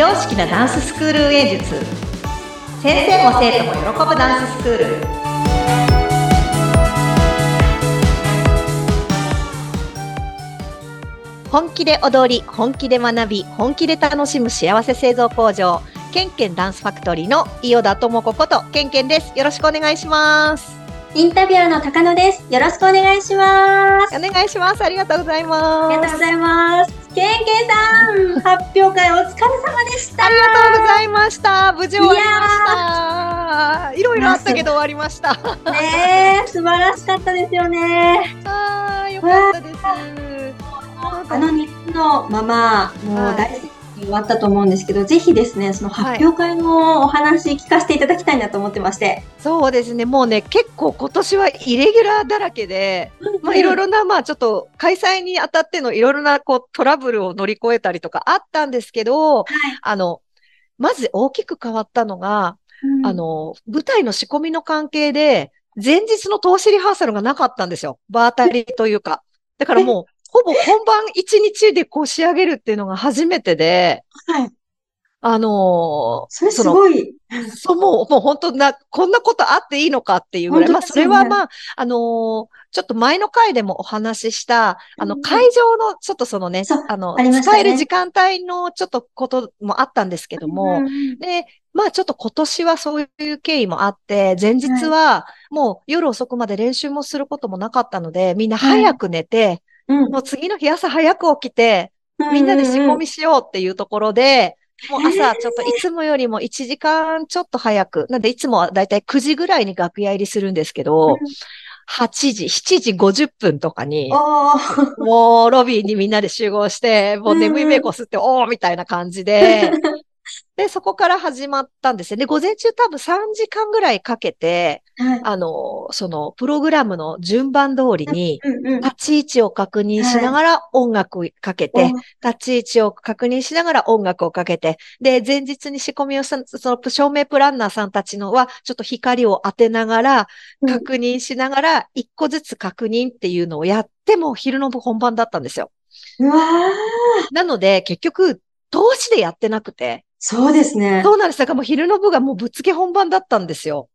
常識なダンススクール運営術。先生も生徒も喜ぶダンススクール。本気で踊り本気で学び本気で楽しむ幸せ製造工場。ケンケンダンスファクトリーの伊予田智子ことケンケンです。よろしくお願いします。インタビュアーの高野です。よろしくお願いします。お願いします。ありがとうございます。ありがとうございます。ケンケンさん、発表会お疲れ様でした。ありがとうございました。無事終わりました。いろいろあったけど終わりました。ねえ、素晴らしかったですよね。あーよかったです。あの日本のまま、もう大好きに終わったと思うんですけど、ぜひですね、その発表会のお話聞かせていただきたいなと思ってまして。そうですね。もうね、結構今年はイレギュラーだらけで、まあいろいろな、まあちょっと開催にあたってのいろいろなこうトラブルを乗り越えたりとかあったんですけど、あの、まず大きく変わったのが、うんあ、の、舞台の仕込みの関係で、前日の投資リハーサルがなかったんですよ。場当たりというか。だからもう、ほぼ本番1日でこう仕上げるっていうのが初めてで、はい。あのーそれすごい。そう、もう、もう本当な、こんなことあっていいのかっていうぐらい。まあ、それはまあ、あのーちょっと前の回でもお話しした、あの、うん会場の、ちょっとそのねあの、あね使える時間帯のちょっとこともあったんですけども、うんで、まあちょっと今年はそういう経緯もあって、前日はもう夜遅くまで練習もすることもなかったので、みんな早く寝て、うん。もう次の日朝早く起きて、みんなで仕込みしようっていうところで、もう朝ちょっといつもよりも1時間ちょっと早く、なんでいつもはだいたい9時ぐらいに楽屋入りするんですけど、8時、7時50分とかに、もうロビーにみんなで集合して、もう眠い目こすって、おーみたいな感じで、で、そこから始まったんですよ。で、午前中多分3時間ぐらいかけて、はい。あの、その、プログラムの順番通りに、立ち位置を確認しながら音楽をかけて、立ち位置を確認しながら音楽をかけて、で、前日に仕込みをした、その照明プランナーさんたちのは、ちょっと光を当てながら、うん確認しながら、一個ずつ確認っていうのをやっても昼の部本番だったんですよ。なので、結局、投資でやってなくて、そうですね。そうなんです。だからもう昼の部がもうぶっつけ本番だったんですよ。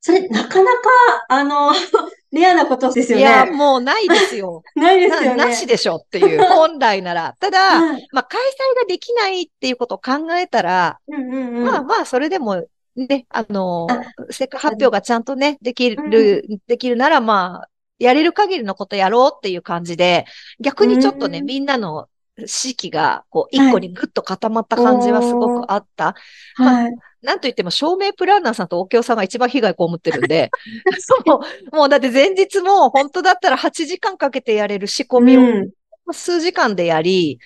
それ、なかなか、あの、レアなことですよいや、ね。もうないですよ。ないですよな、ね。なしでしょっていう、本来なら。ただ、はいまあ、開催ができないっていうことを考えたら、うんうんうん。まあまあ、それでも、ね、あのあ、せっかく発表がちゃんとね、できる、できるなら、まあ、やれる限りのことやろうっていう感じで、逆にちょっとね、うんみんなの士気が、こう、一個にぐっと固まった感じはすごくあった。はい。なんといっても、照明プランナーさんとお経さんが一番被害被ってるんで、そう、もうだって前日も本当だったら8時間かけてやれる仕込みをうん。数時間でやり、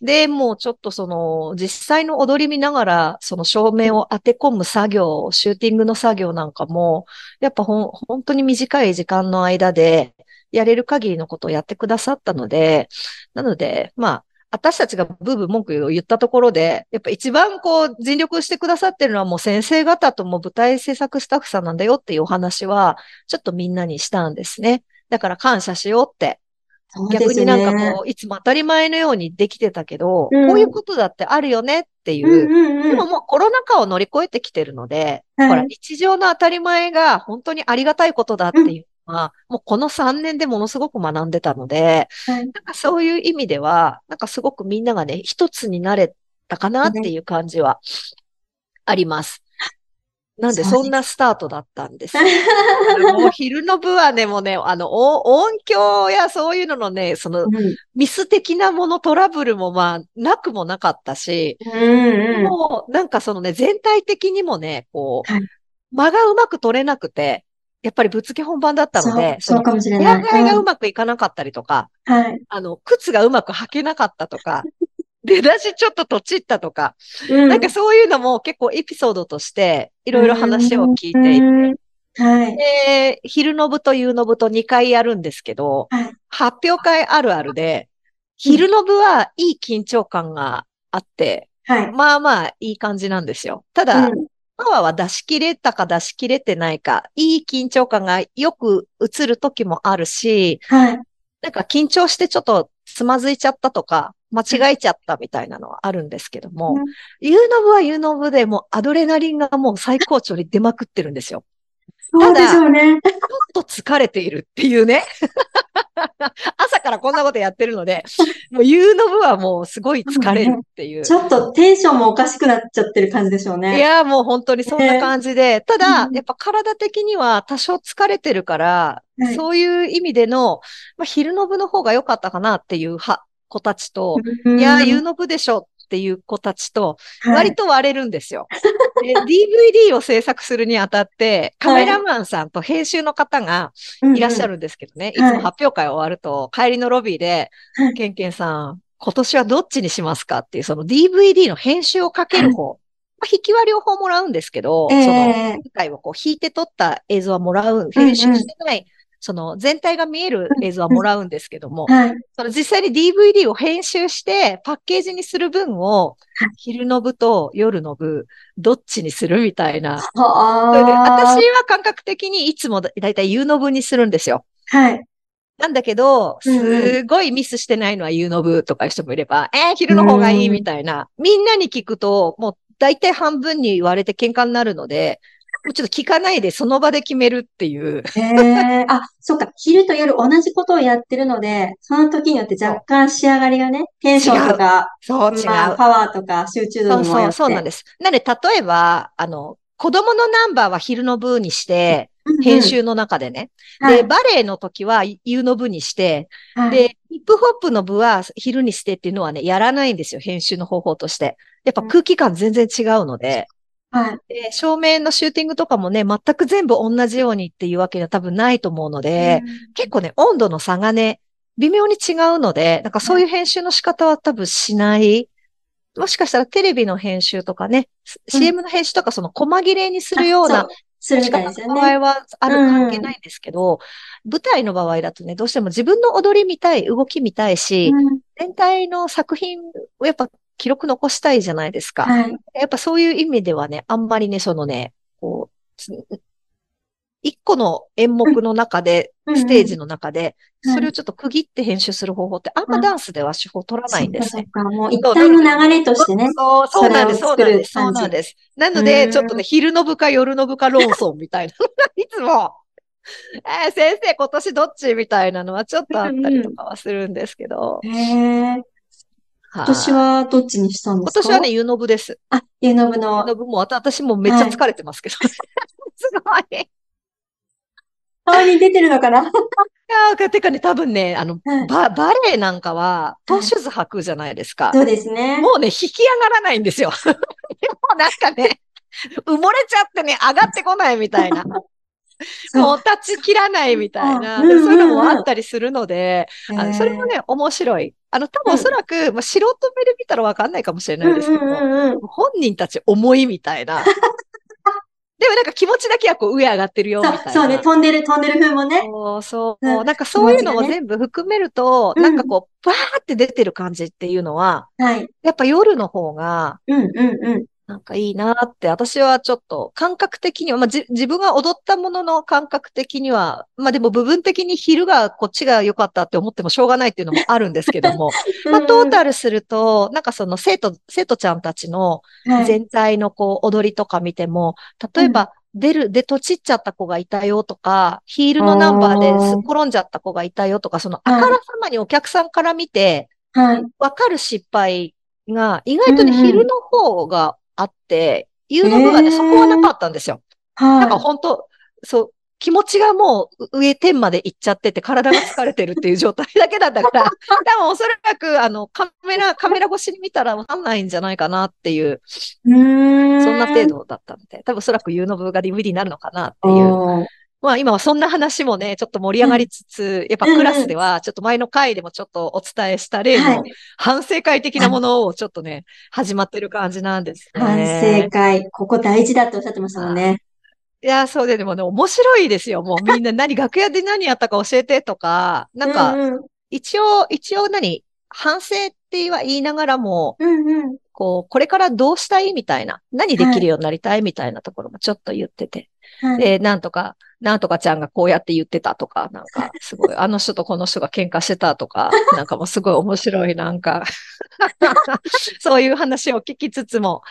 で、もうちょっとその、実際の踊り見ながら、その照明を当て込む作業、シューティングの作業なんかも、やっぱほん、本当に短い時間の間で、やれる限りのことをやってくださったので、なので、まあ、私たちがブーブー文句を言ったところで、やっぱ一番こう、尽力してくださってるのはもう先生方とも舞台制作スタッフさんなんだよっていうお話は、ちょっとみんなにしたんですね。だから感謝しようってそうです逆になんかねこう、いつも当たり前のようにできてたけど、うんこういうことだってあるよねっていう。うんうんうんでももうコロナ禍を乗り越えてきてるので、はいほら、日常の当たり前が本当にありがたいことだっていうのは、もうこの3年でものすごく学んでたので、はいなんかそういう意味では、なんかすごくみんながね、一つになれたかなっていう感じはあります。なんで、そんなスタートだったんです よ。もう昼の部はね、もうね、あの、お音響やそういうののね、その、うんミス的なもの、トラブルもまあ、なくもなかったし、うんうん。もう、なんかそのね、全体的にもね、こう、はい間がうまく取れなくて、やっぱりぶっつけ本番だったので、そうかもしれ部ない。屋替えがううんまくいかなかったりとか、はい。あの、靴がうまく履けなかったとか、出だしちょっととちったとか、うんなんかそういうのも結構エピソードとして、いろいろ話を聞いていて、うんはい。で、昼の部と夕の部と2回やるんですけど、はい発表会あるあるで、昼の部はいい緊張感があって、はい。まあまあいい感じなんですよ。ただ、うんパワーは出し切れたか出し切れてないか、いい緊張感がよく映る時もあるし、はい。なんか緊張してちょっとつまずいちゃったとか、間違えちゃったみたいなのはあるんですけども、ユーノブはユーノブでもうアドレナリンがもう最高潮に出まくってるんですよ。そうでしょうね。ちょっと疲れているっていうね。朝からこんなことやってるので、もう言うの部はもうすごい疲れるっていう。ちょっとテンションもおかしくなっちゃってる感じでしょうね。いや、もう本当にそんな感じで。ただ、やっぱ体的には多少疲れてるから、はい、そういう意味での、まあ、昼の部の方が良かったかなっていうは子たちと、いや、夕の部でしょっていう子たちと、割と割れるんですよ。はい、DVD を制作するにあたって、カメラマンさんと編集の方がいらっしゃるんですけどね、い。つも発表会終わると、帰りのロビーで、ケンケンさん、今年はどっちにしますかっていう、その DVD の編集をかける方。まあ、引きは両方もらうんですけど、えー、その、舞台をこう引いて撮った映像はもらう、編集してないその全体が見える映像はもらうんですけども、はい、その実際に DVD を編集してパッケージにする分を、昼の部と夜の部、どっちにするみたいな。私は感覚的にいつもだいたい夕の部にするんですよ。はい。なんだけど、すごいミスしてないのは夕の部とかいう人もいれば、えー、昼の方がいいみたいな。みんなに聞くと、もう大体半分に言われて喧嘩になるので、ちょっと聞かないでその場で決めるっていう。へえあ、そっか。昼と夜同じことをやってるので、その時によって若干仕上がりがね、テンションとか、そう違う、まあ、パワーとか集中度にもそうそう、そうなんです。なので、例えば、あの、子供のナンバーは昼の部にして、編集の中でね。うんうん、で、バレエの時は夕の部にして、はい、で、ヒップホップの部は昼にしてっていうのはね、やらないんですよ、編集の方法として。やっぱ空気感全然違うので。はい。で、照明のシューティングとかもね、全く全部同じようにっていうわけでは多分ないと思うので、うん、結構ね、温度の差がね、微妙に違うので、なんかそういう編集の仕方は多分しない。もしかしたらテレビの編集とかね、うん、CM の編集とかその細切れにするようなするみたいですよね。場合はある関係ないんですけど、うん、舞台の場合だとね、どうしても自分の踊り見たい、動き見たいし、うん、全体の作品をやっぱ記録残したいじゃないですか。はい。やっぱそういう意味ではね、あんまりね、そのね、こう、一個の演目の中で、ステージの中で、それをちょっと区切って編集する方法って、あんまダンスでは手法取らないんですね。そうか、もう一体の流れとしてね。そう、そうなんです、そうなんです、そうなんです。なので、ちょっとね、昼の部か夜の部か論争みたいなのが、いつも、えー、先生今年どっちみたいなのはちょっとあったりとかはするんですけど。へー。今年はどっちにしたんですか？今年はね、湯の部です。あ、湯の部の。湯の部も、私もめっちゃ疲れてますけど。はい、すごい。顔に出てるのかな？いやてかね、多分ね、あの、はい、バ、バレエなんかは、トーシューズ履くじゃないですか。そうですね。もうね、引き上がらないんですよ。もうなんかね、埋もれちゃってね、上がってこないみたいな。もう立ち切らないみたいな、そういうのもあったりするので、あのそれもね、面白い。あの、多分おそらく、まあ、素人目で見たらわかんないかもしれないですけど、本人たち重いみたいな。でもなんか気持ちだけはこう上上がってるよみたいな。そうね、飛んでる飛んでる風もね。そうそう、うん、なんかそういうのを全部含めると、ね、なんかこう、バーって出てる感じっていうのは、はい。やっぱ夜の方が、うんうんうん。なんかいいなって、私はちょっと感覚的には、まあ、自分が踊ったものの感覚的には、まあでも部分的に昼がこっちが良かったって思ってもしょうがないっていうのもあるんですけども、まあトータルすると、なんかその生徒、生徒ちゃんたちの全体のこう踊りとか見ても、例えば、出る、で、とちっちゃった子がいたよとか、ヒールのナンバーですっ転んじゃった子がいたよとか、そのあからさまにお客さんから見て、わかる失敗が、意外とね、昼の方があって、いうの部がね、そこはなかったんですよ。なんか本当そう、気持ちがもう上点まで行っちゃってて体が疲れてるっていう状態だけだったから、多分おそらくあのカメラ、カメラ越しに見たらわかんないんじゃないかなっていう、そんな程度だったので、多分おそらく U の部が DVD になるのかなっていうまあ今はそんな話もね、ちょっと盛り上がりつつ、やっぱクラスでは、ちょっと前の回でもちょっとお伝えした例の反省会的なものをちょっとね、始まってる感じなんですね。反省会。ここ大事だっておっしゃってましたもんね。いや、そうで、でもね、面白いですよ。もうみんな何、楽屋で何やったか教えてとか、なんか、一応、一応何、反省っては言いながらも、うんうん、こう、これからどうしたいみたいな、何できるようになりたいみたいなところもちょっと言ってて。はい、で、なんとか、なんとかちゃんがこうやって言ってたとか、なんか、すごい、あの人とこの人が喧嘩してたとか、なんかもうすごい面白い、なんか。そういう話を聞きつつも、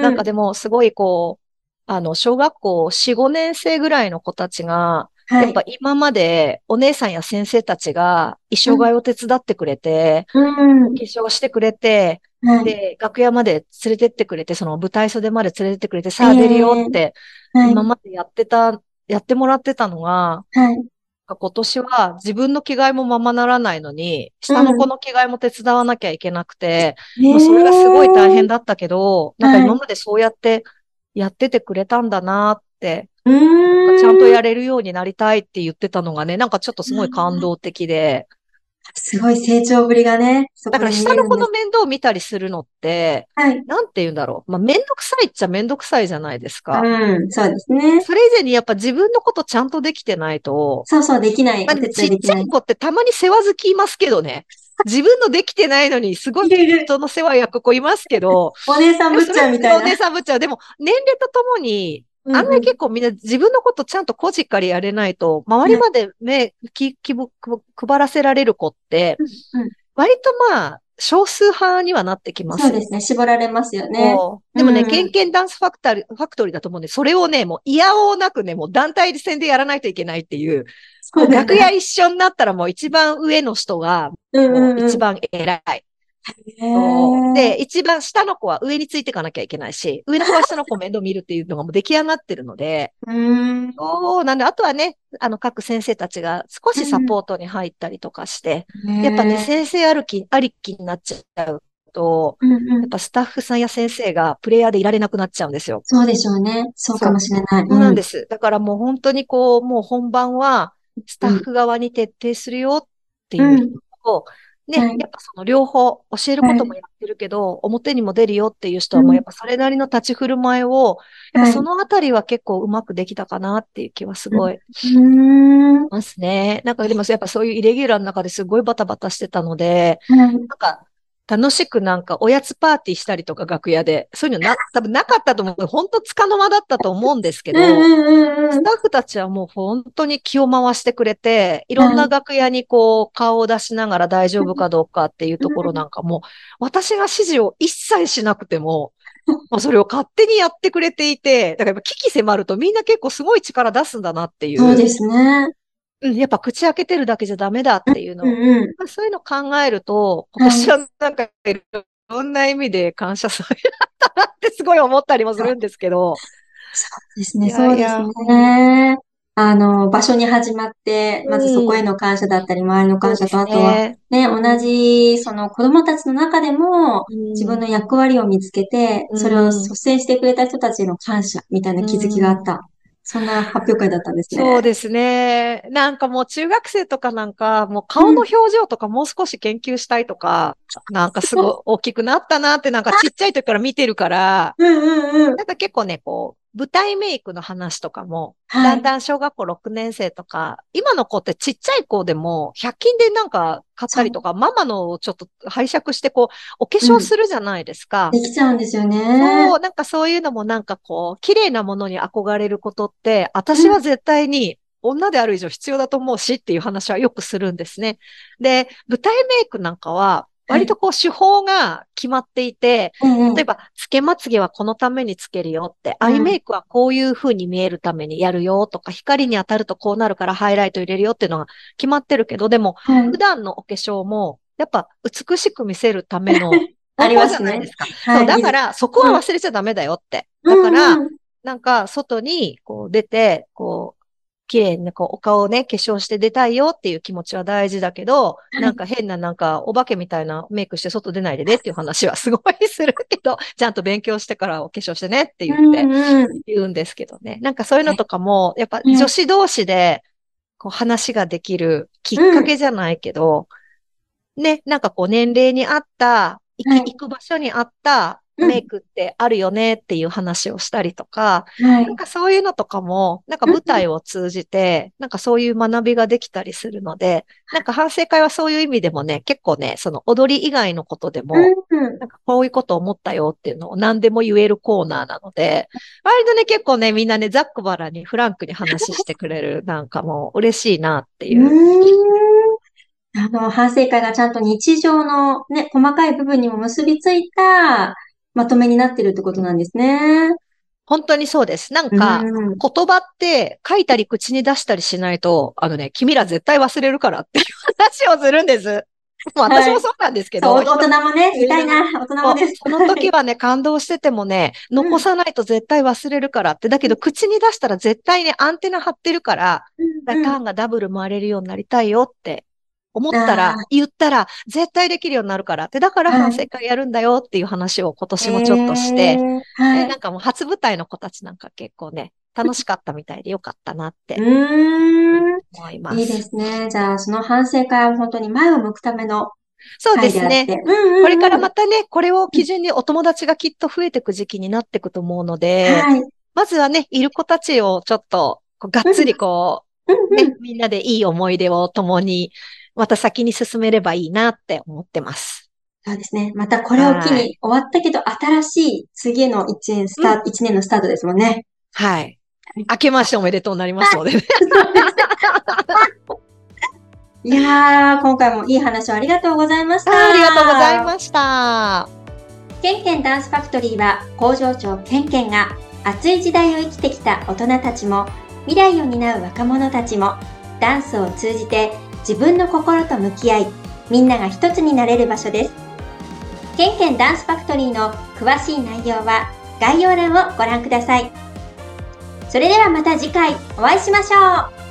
なんかでもすごいこう、あの、小学校4、5年生ぐらいの子たちが、やっぱ今までお姉さんや先生たちが衣装替えを手伝ってくれて、うん、化粧してくれて、で、楽屋まで連れてってくれて、その舞台袖まで連れてってくれて、さあ出るよって、今までやってた、やってもらってたのが、はい、今年は自分の着替えもままならないのに、下の子の着替えも手伝わなきゃいけなくて、うん、もうそれがすごい大変だったけど、なんか今までそうやってやっててくれたんだなって、うん。ちゃんとやれるようになりたいって言ってたのがね、なんかちょっとすごい感動的で。すごい成長ぶりがね。だから下の子の面倒を見たりするのって、はい。なんて言うんだろう。まあ、めんどくさいっちゃめんどくさいじゃないですか。うん、そうですね。それ以前にやっぱ自分のことちゃんとできてないと。そうそう、できない。まあ、ちっちゃい子ってたまに世話好きいますけどね。自分のできてないのに、すごい人の世話焼く子いますけど。お姉さんぶっちゃうみたいな。お姉さんぶっちゃう。でも、年齢とともに、あんまり結構みんな自分のことちゃんとこじっかりやれないと、周りまで目、気、気、配らせられる子って、割とまあ、少数派にはなってきます、ね。そうですね。絞られますよね。でもね、ケンケンダンスファクタリファクトリーだと思うんで、それをね、もう嫌おうなくね、もう団体戦でやらないといけないっていう、う楽屋一緒になったらもう一番上の人が、一番偉い。で、一番下の子は上についていかなきゃいけないし、上の子は下の子面倒見るっていうのがもう出来上がってるので、うん。そう。なんで、あとはね、あの各先生たちが少しサポートに入ったりとかして、やっぱね、先生あるき、ありきになっちゃうと、うんうん、やっぱスタッフさんや先生がプレイヤーでいられなくなっちゃうんですよ。そうでしょうね。そうかもしれない。そう。なんです。だからもう本当にこう、もう本番はスタッフ側に徹底するよっていう人と、うんね、はい、やっぱその両方教えることもやってるけど、はい、表にも出るよっていう人はもうやっぱそれなりの立ち振る舞いを、やっぱそのあたりは結構うまくできたかなっていう気はすごい、うん、ますね。なんかでもやっぱそういうイレギュラーの中ですごいバタバタしてたので、なんか楽しくなんかおやつパーティーしたりとか楽屋で、そういうのな、多分なかったと思う。本当つかの間だったと思うんですけど、スタッフたちはもう本当に気を回してくれて、いろんな楽屋にこう顔を出しながら大丈夫かどうかっていうところなんかも、私が指示を一切しなくても、まあ、それを勝手にやってくれていて、だからやっぱ危機迫るとみんな結構すごい力出すんだなっていう。そうですね。うん、やっぱ口開けてるだけじゃダメだっていうの、うんうん、そういうの考えると、私はなんかいろんな意味で感謝そうだったなってすごい思ったりもするんですけど。そうですね、そうですね。あの、場所に始まって、まずそこへの感謝だったり、周りの感謝と、あとは、ね、同じ、その子供たちの中でも、自分の役割を見つけて、それを率先してくれた人たちへの感謝みたいな気づきがあった。そんな発表会だったんですね。そうですね。なんかもう中学生とかなんか、もう顔の表情とかもう少し研究したいとか、うん、なんかすごい大きくなったなってなんかちっちゃい時から見てるから、うんうんうん、なんか結構ね、こう、舞台メイクの話とかも、はい、だんだん小学校6年生とか、今の子ってちっちゃい子でも、100均でなんか買ったりとか、ママのをちょっと拝借してこう、お化粧するじゃないですか。うん、できちゃうんですよね。そう、なんかそういうのもなんかこう、綺麗なものに憧れることって、私は絶対に、女である以上必要だと思うしっていう話はよくするんですね。で、舞台メイクなんかは、割とこう手法が決まっていて、例えば、つけまつげはこのためにつけるよって、アイメイクはこういう風に見えるためにやるよとか、光に当たるとこうなるからハイライト入れるよっていうのが決まってるけど、でも、普段のお化粧も、やっぱ美しく見せるための、ありますじゃないですか。そう、だから、そこは忘れちゃダメだよって。だから、なんか、外に、こう、出て、こう、綺麗にこうお顔をね、化粧して出たいよっていう気持ちは大事だけど、なんか変ななんかお化けみたいなメイクして外出ないでねっていう話はすごいするけど、ちゃんと勉強してからお化粧してねって言って、言うんですけどね。なんかそういうのとかも、やっぱ女子同士でこう話ができるきっかけじゃないけど、ね、なんかこう年齢に合った、行く場所に合ったメイクってあるよねっていう話をしたりとか、はい、なんかそういうのとかも、なんか舞台を通じて、なんかそういう学びができたりするので、なんか反省会はそういう意味でもね、結構ね、その踊り以外のことでも、なんかこういうこと思ったよっていうのを何でも言えるコーナーなので、割とね、結構ね、みんなね、ザックバラにフランクに話してくれる、なんかもう嬉しいなっていう。あの、反省会がちゃんと日常のね、細かい部分にも結びついたまとめになってるってことなんですね。本当にそうです。なんか、言葉って書いたり口に出したりしないと、あのね、君ら絶対忘れるからっていう 話をするんです。もう私もそうなんですけど。はい、大人もね、痛いな、大人もです。その時はね、感動しててもね、残さないと絶対忘れるからって、だけど口に出したら絶対ね、アンテナ張ってるから、うんうん、ターンがダブル回れるようになりたいよって思ったら、言ったら、絶対できるようになるから。って、だから反省会やるんだよっていう話を今年もちょっとして、はい、なんかもう初舞台の子たちなんか結構ね、楽しかったみたいでよかったなって。思います。いいですね。じゃあ、その反省会は本当に前を向くためのそうですね。これからまたね、これを基準にお友達がきっと増えていく時期になっていくと思うので、はい、まずはね、いる子たちをちょっと、がっつりこう、ね、みんなでいい思い出を共にまた先に進めればいいなって思ってます。そうですね。またこれを機に終わったけど、新しい次の1年スタート、うん、1年のスタートですもんね。はい。明けましておめでとうになりますので、ね。いやー、今回もいい話をありがとうございました。ありがとうございました。ケンケンダンスファクトリーは工場長ケンケンが熱い時代を生きてきた大人たちも未来を担う若者たちもダンスを通じて自分の心と向き合い、みんなが一つになれる場所です。ケンケンダンスファクトリーの詳しい内容は概要欄をご覧ください。それではまた次回お会いしましょう